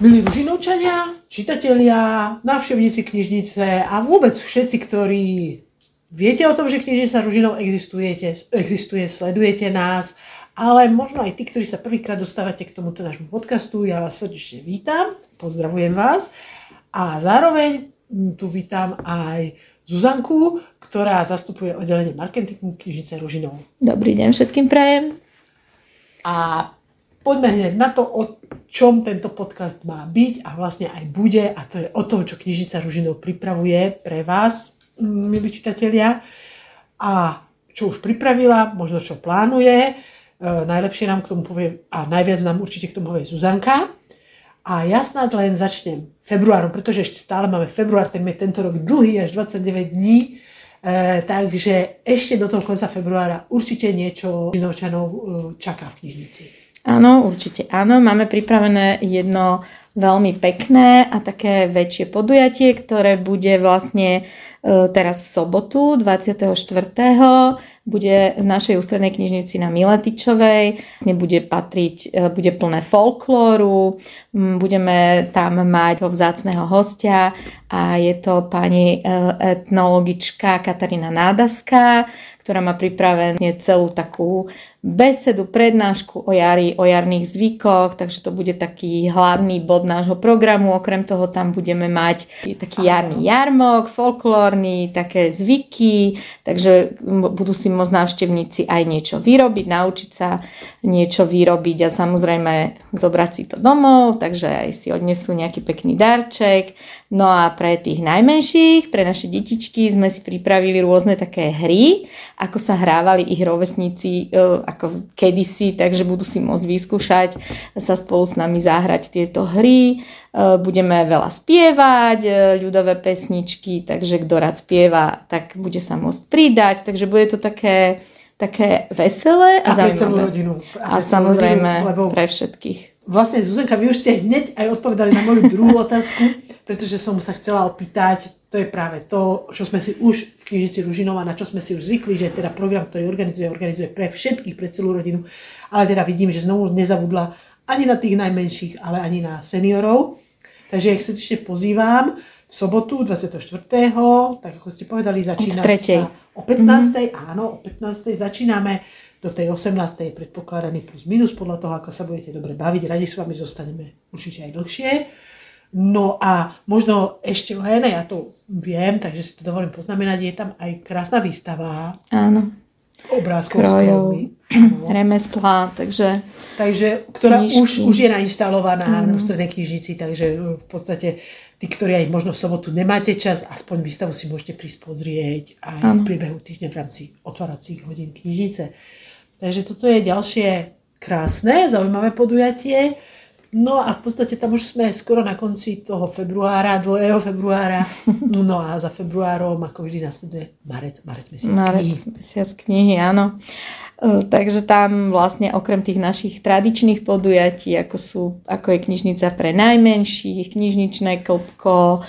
Milí Ružinovčania, čitatelia, návštevníci knižnice a vôbec všetci, ktorí viete o tom, že knižnica Ružinov existuje, sledujete nás, ale možno aj tí, ktorí sa prvýkrát dostávate k tomuto nášmu podcastu, ja vás srdečne vítam, pozdravujem vás a zároveň tu vítam aj Zuzanku, ktorá zastupuje oddelenie marketingu knižnice Ružinov. Dobrý deň všetkým prajem. A poďme hneď na to, o čom tento podcast má byť a vlastne aj bude a to je o tom, čo knižnica Ružinov pripravuje pre vás, milí čitatelia a čo už pripravila, možno čo plánuje. E, najlepšie nám k tomu povie a najviac nám určite k tomu povie Zuzanka. A ja snad len začnem februárom, pretože ešte stále máme február, ten je tento rok dlhý, až 29 dní. E, takže ešte do toho konca februára určite niečo Žinovčanov e, čaká v knižnici. Áno, určite áno. Máme pripravené jedno veľmi pekné a také väčšie podujatie, ktoré bude vlastne e, teraz v sobotu 24. bude v našej ústrednej knižnici na Miletičovej. Nebude patriť, e, bude plné folklóru, budeme tam mať ho vzácného hostia a je to pani e, etnologička Katarína Nádaská, ktorá má pripravené celú takú besedu, prednášku o jari, o jarných zvykoch, takže to bude taký hlavný bod nášho programu. Okrem toho tam budeme mať taký jarný jarmok, folklórny, také zvyky, takže budú si môcť návštevníci aj niečo vyrobiť, naučiť sa niečo vyrobiť a samozrejme zobrať si to domov, takže aj si odnesú nejaký pekný darček. No a pre tých najmenších, pre naše detičky sme si pripravili rôzne také hry, ako sa hrávali ich rovesníci e, ako kedysi, takže budú si môcť vyskúšať sa spolu s nami zahrať tieto hry. E, budeme veľa spievať, e, ľudové pesničky, takže kto rád spieva, tak bude sa môcť pridať, takže bude to také, také veselé a, a zaujímavé. celú rodinu. A, a samozrejme rodinu, lebo... pre všetkých. Vlastne, Zuzanka, vy už ste hneď aj odpovedali na moju druhú otázku, pretože som sa chcela opýtať, to je práve to, čo sme si už v knižnici Ružinova, na čo sme si už zvykli, že teda program, ktorý organizuje, organizuje pre všetkých, pre celú rodinu, ale teda vidím, že znovu nezabudla ani na tých najmenších, ale ani na seniorov. Takže ich srdečne pozývam v sobotu 24. tak ako ste povedali, začína sa o 15. Mm-hmm. Áno, o 15. začíname do tej 18. je predpokladaný plus minus podľa toho, ako sa budete dobre baviť. Radi s vami zostaneme určite aj dlhšie. No a možno ešte len, ja to viem, takže si to dovolím poznamenať, je tam aj krásna výstava. Áno. Obrázkov Krojov, remesla, takže... Takže, ktorá už, už je nainštalovaná mm. v strednej knižnici, takže v podstate tí, ktorí aj možno v sobotu nemáte čas, aspoň výstavu si môžete prísť pozrieť aj ano. v priebehu týždňa v rámci otváracích hodín knižnice. Takže toto je ďalšie krásne, zaujímavé podujatie. No a v podstate tam už sme skoro na konci toho februára, 2. februára. No a za februárom, ako vždy, nasleduje marec, marec mesiac marec, knihy. mesiac knihy, áno. Takže tam vlastne okrem tých našich tradičných podujatí, ako, sú, ako je knižnica pre najmenších, knižničné klopko,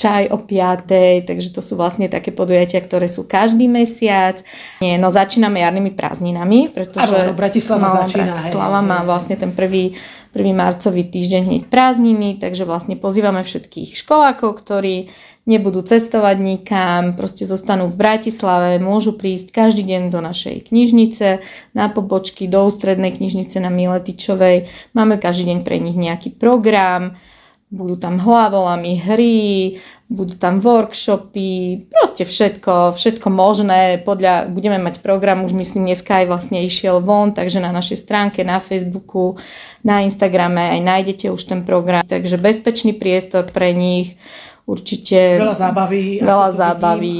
čaj. O piatej, takže to sú vlastne také podujatia, ktoré sú každý mesiac. Nie, no začíname jarnými prázdninami, pretože ano, Bratislava no, začína. Bratislava hej, má vlastne ten prvý 1. marcový týždeň hneď prázdniny, takže vlastne pozývame všetkých školákov, ktorí nebudú cestovať nikam, proste zostanú v Bratislave, môžu prísť každý deň do našej knižnice, na pobočky, do ústrednej knižnice na Miletičovej. Máme každý deň pre nich nejaký program, budú tam hlavolami hry, budú tam workshopy, proste všetko, všetko možné. Podľa, budeme mať program, už myslím dneska aj vlastne išiel von, takže na našej stránke, na Facebooku na Instagrame aj nájdete už ten program, takže bezpečný priestor pre nich, určite veľa zábavy, veľa zábavy,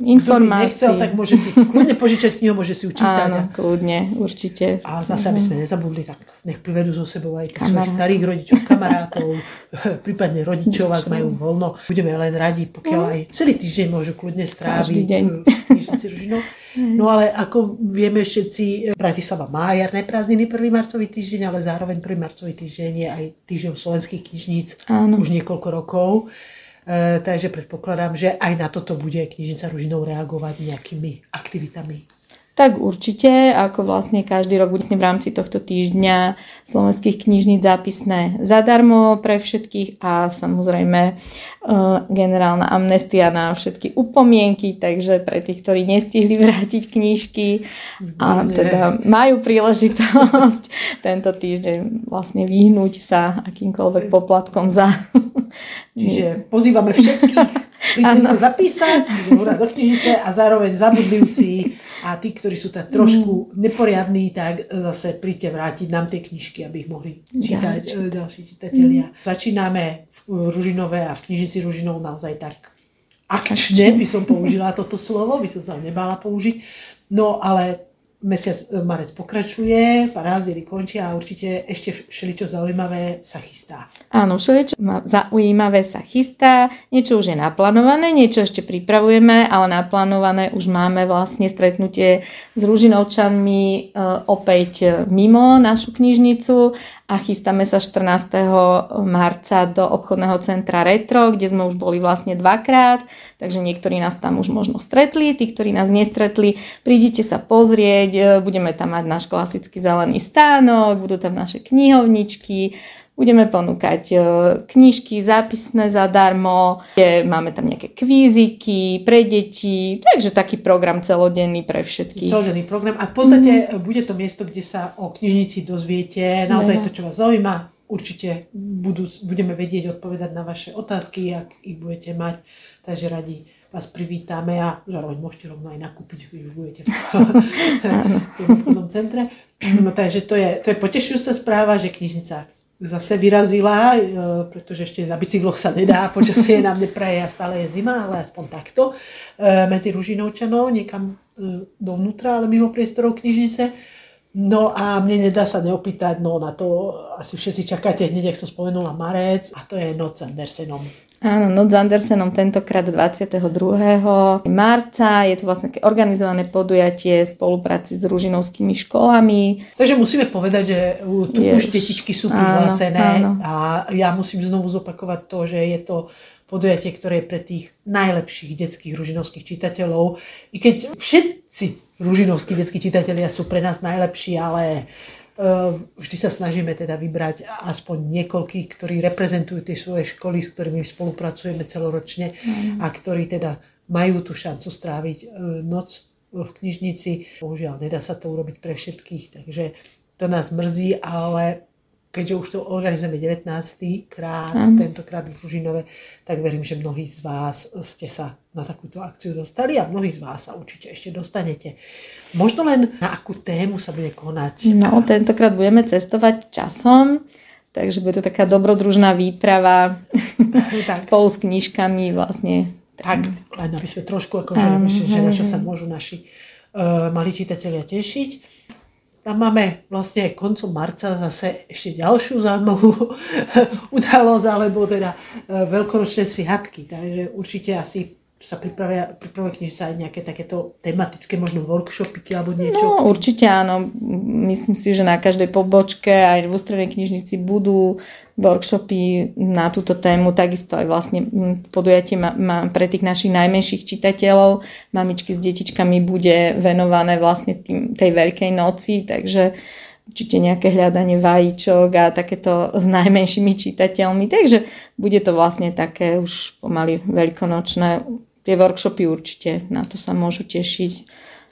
informácií. nechcel, tak môže si kľudne požičať knihu, môže si učítať. Áno, kľudne, určite. A zase, aby sme nezabudli, tak nech privedú so sebou aj tých svojich starých rodičov, kamarátov, prípadne rodičov, ak majú voľno. Budeme len radi, pokiaľ aj celý týždeň môžu kľudne stráviť deň. v No ale ako vieme všetci, Bratislava má jarné prázdniny 1. marcový týždeň, ale zároveň 1. marcový týždeň je aj týždeň slovenských knižníc Áno. už niekoľko rokov. E, takže predpokladám, že aj na toto bude knižnica Ružinov reagovať nejakými aktivitami. Tak určite, ako vlastne každý rok vlastne v rámci tohto týždňa slovenských knižníc zápisné zadarmo pre všetkých a samozrejme e, generálna amnestia na všetky upomienky, takže pre tých, ktorí nestihli vrátiť knižky a teda majú príležitosť tento týždeň vlastne vyhnúť sa akýmkoľvek poplatkom za... Čiže pozývame všetkých Príďte sa zapísať do knižnice a zároveň zabudlivci a tí, ktorí sú tak trošku mm. neporiadní, tak zase príďte vrátiť nám tie knižky, aby ich mohli čítať ja, eh, ďalší čitatelia. Mm. Začíname v Ružinové a v knižnici Ružinov naozaj tak akčne by som použila toto slovo, by som sa nebála použiť. No ale mesiac e, marec pokračuje, prázdniny končia a určite ešte všeličo zaujímavé sa chystá. Áno, všeličo zaujímavé sa chystá, niečo už je naplánované, niečo ešte pripravujeme, ale naplánované už máme vlastne stretnutie s Ružinovčanmi e, opäť mimo našu knižnicu a chystáme sa 14. marca do obchodného centra Retro, kde sme už boli vlastne dvakrát, takže niektorí nás tam už možno stretli, tí, ktorí nás nestretli, prídite sa pozrieť, e, budeme tam mať náš klasický zelený stánok, budú tam naše knihovničky, Budeme ponúkať e, knižky zápisné zadarmo, máme tam nejaké kvíziky pre deti, takže taký program celodenný pre všetkých. Celodenný program a v podstate mm. bude to miesto, kde sa o knižnici dozviete, naozaj to, čo vás zaujíma. Určite budú, budeme vedieť odpovedať na vaše otázky, ak ich budete mať, takže radi vás privítame a zároveň môžete rovno aj nakúpiť, keď už budete v, v obchodnom centre. No, takže to je, to je potešujúca správa, že knižnica zase vyrazila, e, pretože ešte na bicykloch sa nedá, počasie nám nepraje a stále je zima, ale aspoň takto, e, medzi Ružinovčanov, niekam e, dovnútra, ale mimo priestorov knižnice. No a mne nedá sa neopýtať, no na to asi všetci čakáte hneď, ak som spomenula Marec, a to je Noc Andersenom. Áno, Noc s Andersenom tentokrát 22. marca. Je to vlastne organizované podujatie v spolupráci s ružinovskými školami. Takže musíme povedať, že tu je, už detičky sú prihlásené áno, áno. a ja musím znovu zopakovať to, že je to podujatie, ktoré je pre tých najlepších detských ružinovských čitateľov. I keď všetci ružinovskí detskí čitatelia sú pre nás najlepší, ale vždy sa snažíme teda vybrať aspoň niekoľkých, ktorí reprezentujú tie svoje školy, s ktorými spolupracujeme celoročne mm. a ktorí teda majú tú šancu stráviť e, noc v knižnici. Bohužiaľ, nedá sa to urobiť pre všetkých, takže to nás mrzí, ale keďže už to organizujeme 19. krát, mm. tentokrát v Ružinove, tak verím, že mnohí z vás ste sa na takúto akciu dostali a mnohí z vás sa určite ešte dostanete. Možno len na akú tému sa bude konať? No, tentokrát budeme cestovať časom, takže bude to taká dobrodružná výprava tak. spolu s knižkami vlastne. Tak, len aby sme trošku, akože, že na čo sa môžu naši uh, mali čitatelia tešiť. Tam máme vlastne koncom marca zase ešte ďalšiu zaujímavú udalosť, alebo teda e, veľkoročné sviatky. Takže určite asi sa pripravia, pripravia knižnica aj nejaké takéto tematické možno workshopy alebo niečo? No určite áno. Myslím si, že na každej pobočke aj v ústrednej knižnici budú workshopy na túto tému. Takisto aj vlastne podujatie má, má pre tých našich najmenších čitateľov. Mamičky s detičkami bude venované vlastne tým, tej veľkej noci, takže určite nejaké hľadanie vajíčok a takéto s najmenšími čitateľmi. Takže bude to vlastne také už pomaly veľkonočné tie workshopy určite, na to sa môžu tešiť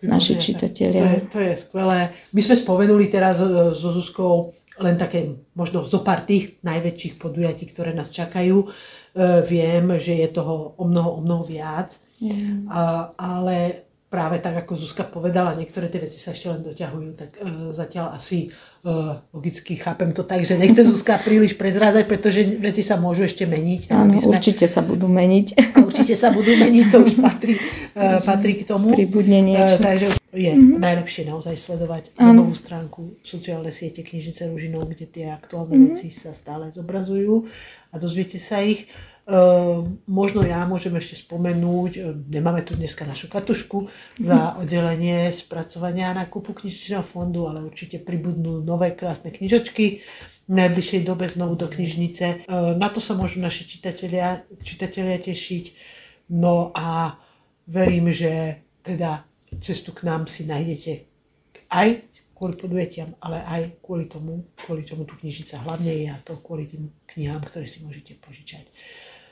naši čitatelia. To je, to je skvelé. My sme spomenuli teraz so Zuzkou len také možno zo pár tých najväčších podujatí, ktoré nás čakajú. E, viem, že je toho o mnoho, o mnoho viac, mm. a, ale práve tak, ako Zuzka povedala, niektoré tie veci sa ešte len doťahujú, tak uh, zatiaľ asi logicky chápem to tak, že nechce Zuzka príliš prezrázať, pretože veci sa môžu ešte meniť. Áno, sme... určite sa budú meniť. Určite sa budú meniť, to už patrí, uh, patrí k tomu. Pribudne niečo. Uh, takže je mm-hmm. najlepšie naozaj sledovať webovú stránku sociálne siete Knižnice Ružinov, kde tie aktuálne mm-hmm. veci sa stále zobrazujú a dozviete sa ich. Ehm, možno ja môžem ešte spomenúť, ehm, nemáme tu dneska našu katušku za mhm. oddelenie spracovania a nákupu knižničného fondu, ale určite pribudnú nové krásne knižočky v najbližšej dobe znovu do knižnice. Ehm, na to sa môžu naši čitatelia, čitatelia tešiť. No a verím, že teda cestu k nám si nájdete aj kvôli podujetiam, ale aj kvôli tomu, kvôli čomu tu knižnica hlavne je a to kvôli tým knihám, ktoré si môžete požičať.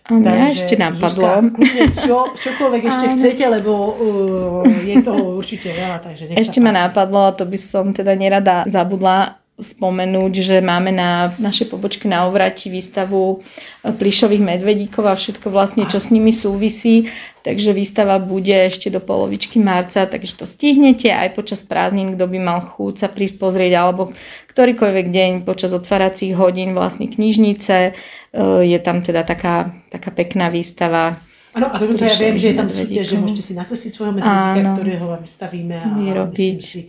A mňa Takže, ešte napadlo. Zuzka, čo, čokoľvek ešte chcete, lebo uh, je toho určite veľa. Takže nech ešte ma napadlo, to by som teda nerada zabudla spomenúť, že máme na našej pobočke na Ovrati výstavu e, plišových medvedíkov a všetko vlastne, čo s nimi súvisí. Takže výstava bude ešte do polovičky marca, takže to stihnete aj počas prázdnin, kto by mal chuť sa prísť pozrieť, alebo ktorýkoľvek deň počas otváracích hodín vlastne knižnice. E, je tam teda taká, taká pekná výstava Áno, a dokonca ja viem, že je tam súťaž, že môžete si nakresliť svojho medvedíka, ktorého vám stavíme a Vyrobiť. myslím si,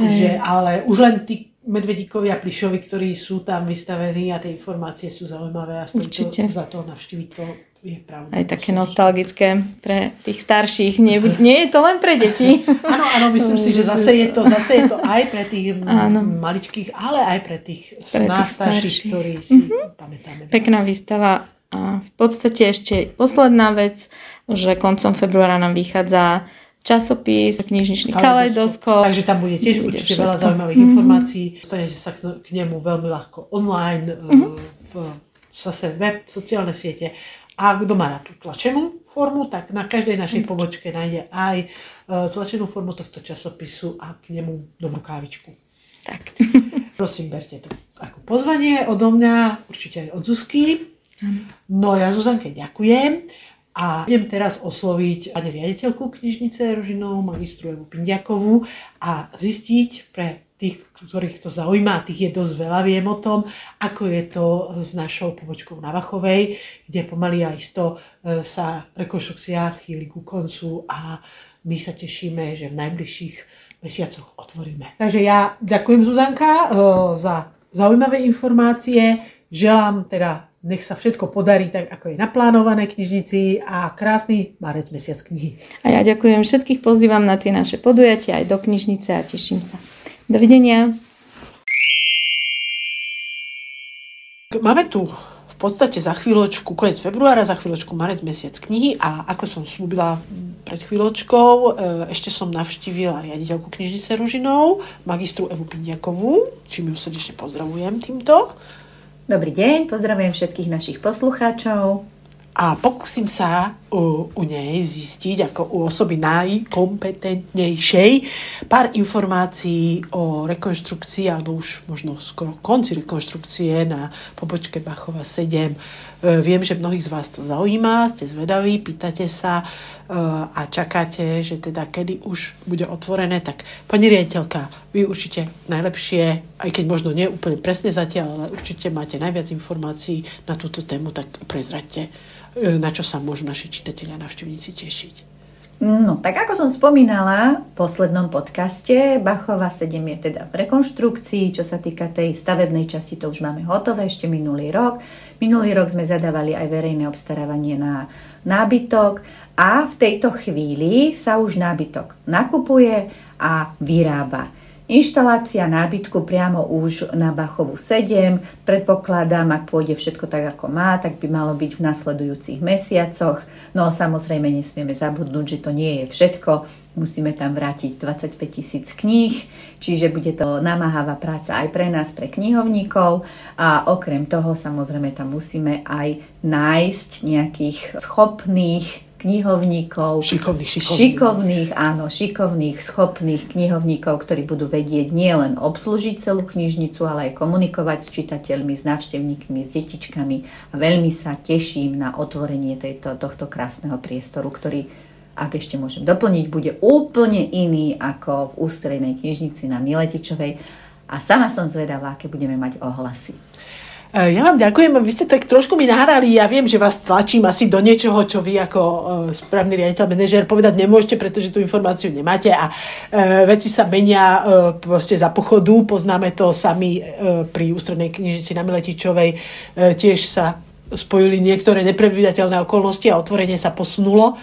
že ale už len tí medvedíkovi a plišovi, ktorí sú tam vystavení a tie informácie sú zaujímavé. Aspoň Určite. To, za to navštíviť to je pravda. Aj také nostalgické pre tých starších. Nie, nie je to len pre deti. áno, áno, myslím si, že zase je to, zase je to aj pre tých áno. maličkých, ale aj pre tých, pre tých starších, ktorí si mm-hmm. pamätáme. Pekná výstava. A v podstate ešte posledná vec, že koncom februára nám vychádza časopis, knižničný kaleidoskop. Takže tam bude tiež bude určite všetko. veľa zaujímavých mm-hmm. informácií. Dostanete sa k, k nemu veľmi ľahko online, mm-hmm. v zase web, sociálne siete. A kto má na tú tlačenú formu, tak na každej našej mm. pobočke nájde aj e, tlačenú formu tohto časopisu a k nemu dobrú kávičku. Tak. Prosím, berte to ako pozvanie odo mňa, určite aj od Zuzky. No ja Zuzanke ďakujem. A idem teraz osloviť pani riaditeľku knižnice Ružinou, magistru Evu Pindiakovú a zistiť pre tých, ktorých to zaujíma, tých je dosť veľa, viem o tom, ako je to s našou pobočkou na Vachovej, kde pomaly a isto e, sa rekonštrukcia chýli ku koncu a my sa tešíme, že v najbližších mesiacoch otvoríme. Takže ja ďakujem Zuzanka e, za zaujímavé informácie, želám teda nech sa všetko podarí tak, ako je naplánované knižnici a krásny marec mesiac knihy. A ja ďakujem všetkých, pozývam na tie naše podujatia aj do knižnice a teším sa. Dovidenia. Máme tu v podstate za chvíľočku, koniec februára, za chvíľočku marec mesiac knihy a ako som slúbila pred chvíľočkou, e, ešte som navštívila riaditeľku knižnice Ružinou, magistru Evu Pindiakovú, čím ju srdečne pozdravujem týmto. Dobrý deň, pozdravujem všetkých našich poslucháčov. A pokúsim sa u, u nej zistiť, ako u osoby najkompetentnejšej, pár informácií o rekonštrukcii, alebo už možno skoro konci rekonštrukcie na pobočke Bachova 7 E, viem, že mnohých z vás to zaujíma, ste zvedaví, pýtate sa e, a čakáte, že teda kedy už bude otvorené, tak pani riaditeľka, vy určite najlepšie, aj keď možno nie úplne presne zatiaľ, ale určite máte najviac informácií na túto tému, tak prezraďte, na čo sa môžu naši čitatelia a navštevníci tešiť. No, tak ako som spomínala v poslednom podcaste, Bachova 7 je teda v rekonštrukcii, čo sa týka tej stavebnej časti, to už máme hotové ešte minulý rok. Minulý rok sme zadávali aj verejné obstarávanie na nábytok a v tejto chvíli sa už nábytok nakupuje a vyrába. Inštalácia nábytku priamo už na Bachovu 7. Predpokladám, ak pôjde všetko tak, ako má, tak by malo byť v nasledujúcich mesiacoch. No samozrejme nesmieme zabudnúť, že to nie je všetko. Musíme tam vrátiť 25 tisíc kníh, čiže bude to namáhavá práca aj pre nás, pre knihovníkov. A okrem toho samozrejme tam musíme aj nájsť nejakých schopných knihovníkov. Šikovných, šikovných. Šikovných, áno, šikovných, schopných knihovníkov, ktorí budú vedieť nielen obslužiť celú knižnicu, ale aj komunikovať s čitateľmi, s návštevníkmi, s detičkami. A veľmi sa teším na otvorenie tejto, tohto krásneho priestoru, ktorý, ak ešte môžem doplniť, bude úplne iný ako v ústrednej knižnici na Miletičovej. A sama som zvedavá, aké budeme mať ohlasy. E, ja vám ďakujem, vy ste tak trošku mi nahrali, ja viem, že vás tlačím asi do niečoho, čo vy ako uh, správny riaditeľ, manažer povedať nemôžete, pretože tú informáciu nemáte a uh, veci sa menia proste za pochodu, poznáme to sami pri ústrednej knižnici na Miletičovej, tiež sa spojili niektoré nepredvídateľné okolnosti a otvorenie sa posunulo.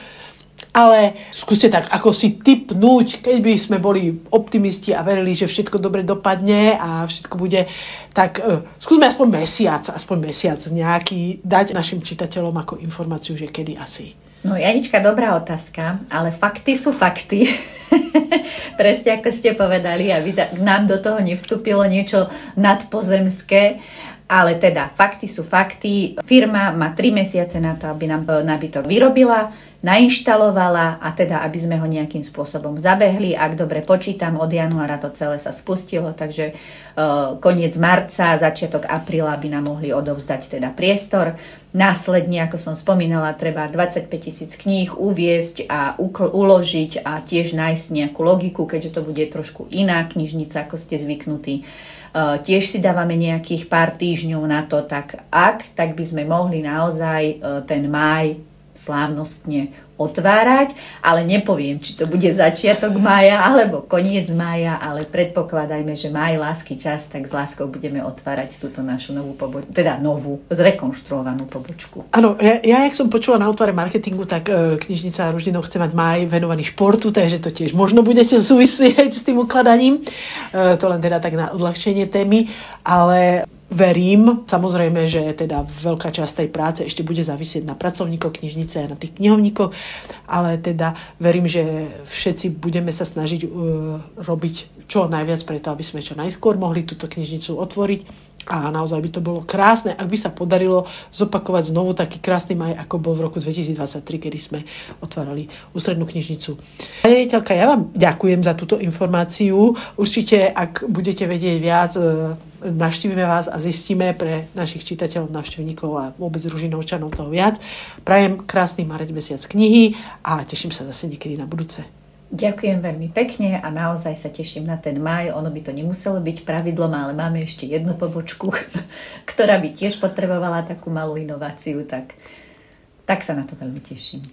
Ale skúste tak ako si typnúť, keď by sme boli optimisti a verili, že všetko dobre dopadne a všetko bude, tak uh, skúsme aspoň mesiac, aspoň mesiac nejaký dať našim čitateľom ako informáciu, že kedy asi No Janička, dobrá otázka, ale fakty sú fakty. Presne ako ste povedali, aby nám do toho nevstúpilo niečo nadpozemské. Ale teda, fakty sú fakty. Firma má 3 mesiace na to, aby nám nábytok vyrobila nainštalovala a teda, aby sme ho nejakým spôsobom zabehli. Ak dobre počítam, od januára to celé sa spustilo, takže uh, koniec marca, začiatok apríla by nám mohli odovzdať teda priestor. Následne, ako som spomínala, treba 25 tisíc kníh uviesť a uložiť a tiež nájsť nejakú logiku, keďže to bude trošku iná knižnica, ako ste zvyknutí. Uh, tiež si dávame nejakých pár týždňov na to, tak ak, tak by sme mohli naozaj uh, ten maj slávnostne otvárať, ale nepoviem, či to bude začiatok mája alebo koniec mája, ale predpokladajme, že maj lásky čas, tak s láskou budeme otvárať túto našu novú pobočku, teda novú, zrekonštruovanú pobočku. Áno, ja, ja, jak som počula na otvare marketingu, tak e, knižnica Ruždinov chce mať maj venovaný športu, takže to tiež možno budete súvisieť s tým ukladaním. E, to len teda tak na odľahčenie témy, ale verím, samozrejme, že teda veľká časť tej práce ešte bude zavisieť na pracovníkoch knižnice a na tých knihovníkoch, ale teda verím, že všetci budeme sa snažiť uh, robiť čo najviac preto, aby sme čo najskôr mohli túto knižnicu otvoriť a naozaj by to bolo krásne, ak by sa podarilo zopakovať znovu taký krásny maj, ako bol v roku 2023, kedy sme otvárali ústrednú knižnicu. Pani rejiteľka, ja vám ďakujem za túto informáciu. Určite, ak budete vedieť viac, uh, navštívime vás a zistíme pre našich čitateľov, navštevníkov a vôbec ružinovčanov toho viac. Prajem krásny marec mesiac knihy a teším sa zase niekedy na budúce. Ďakujem veľmi pekne a naozaj sa teším na ten maj. Ono by to nemuselo byť pravidlom, ale máme ešte jednu pobočku, ktorá by tiež potrebovala takú malú inováciu, tak, tak sa na to veľmi teším.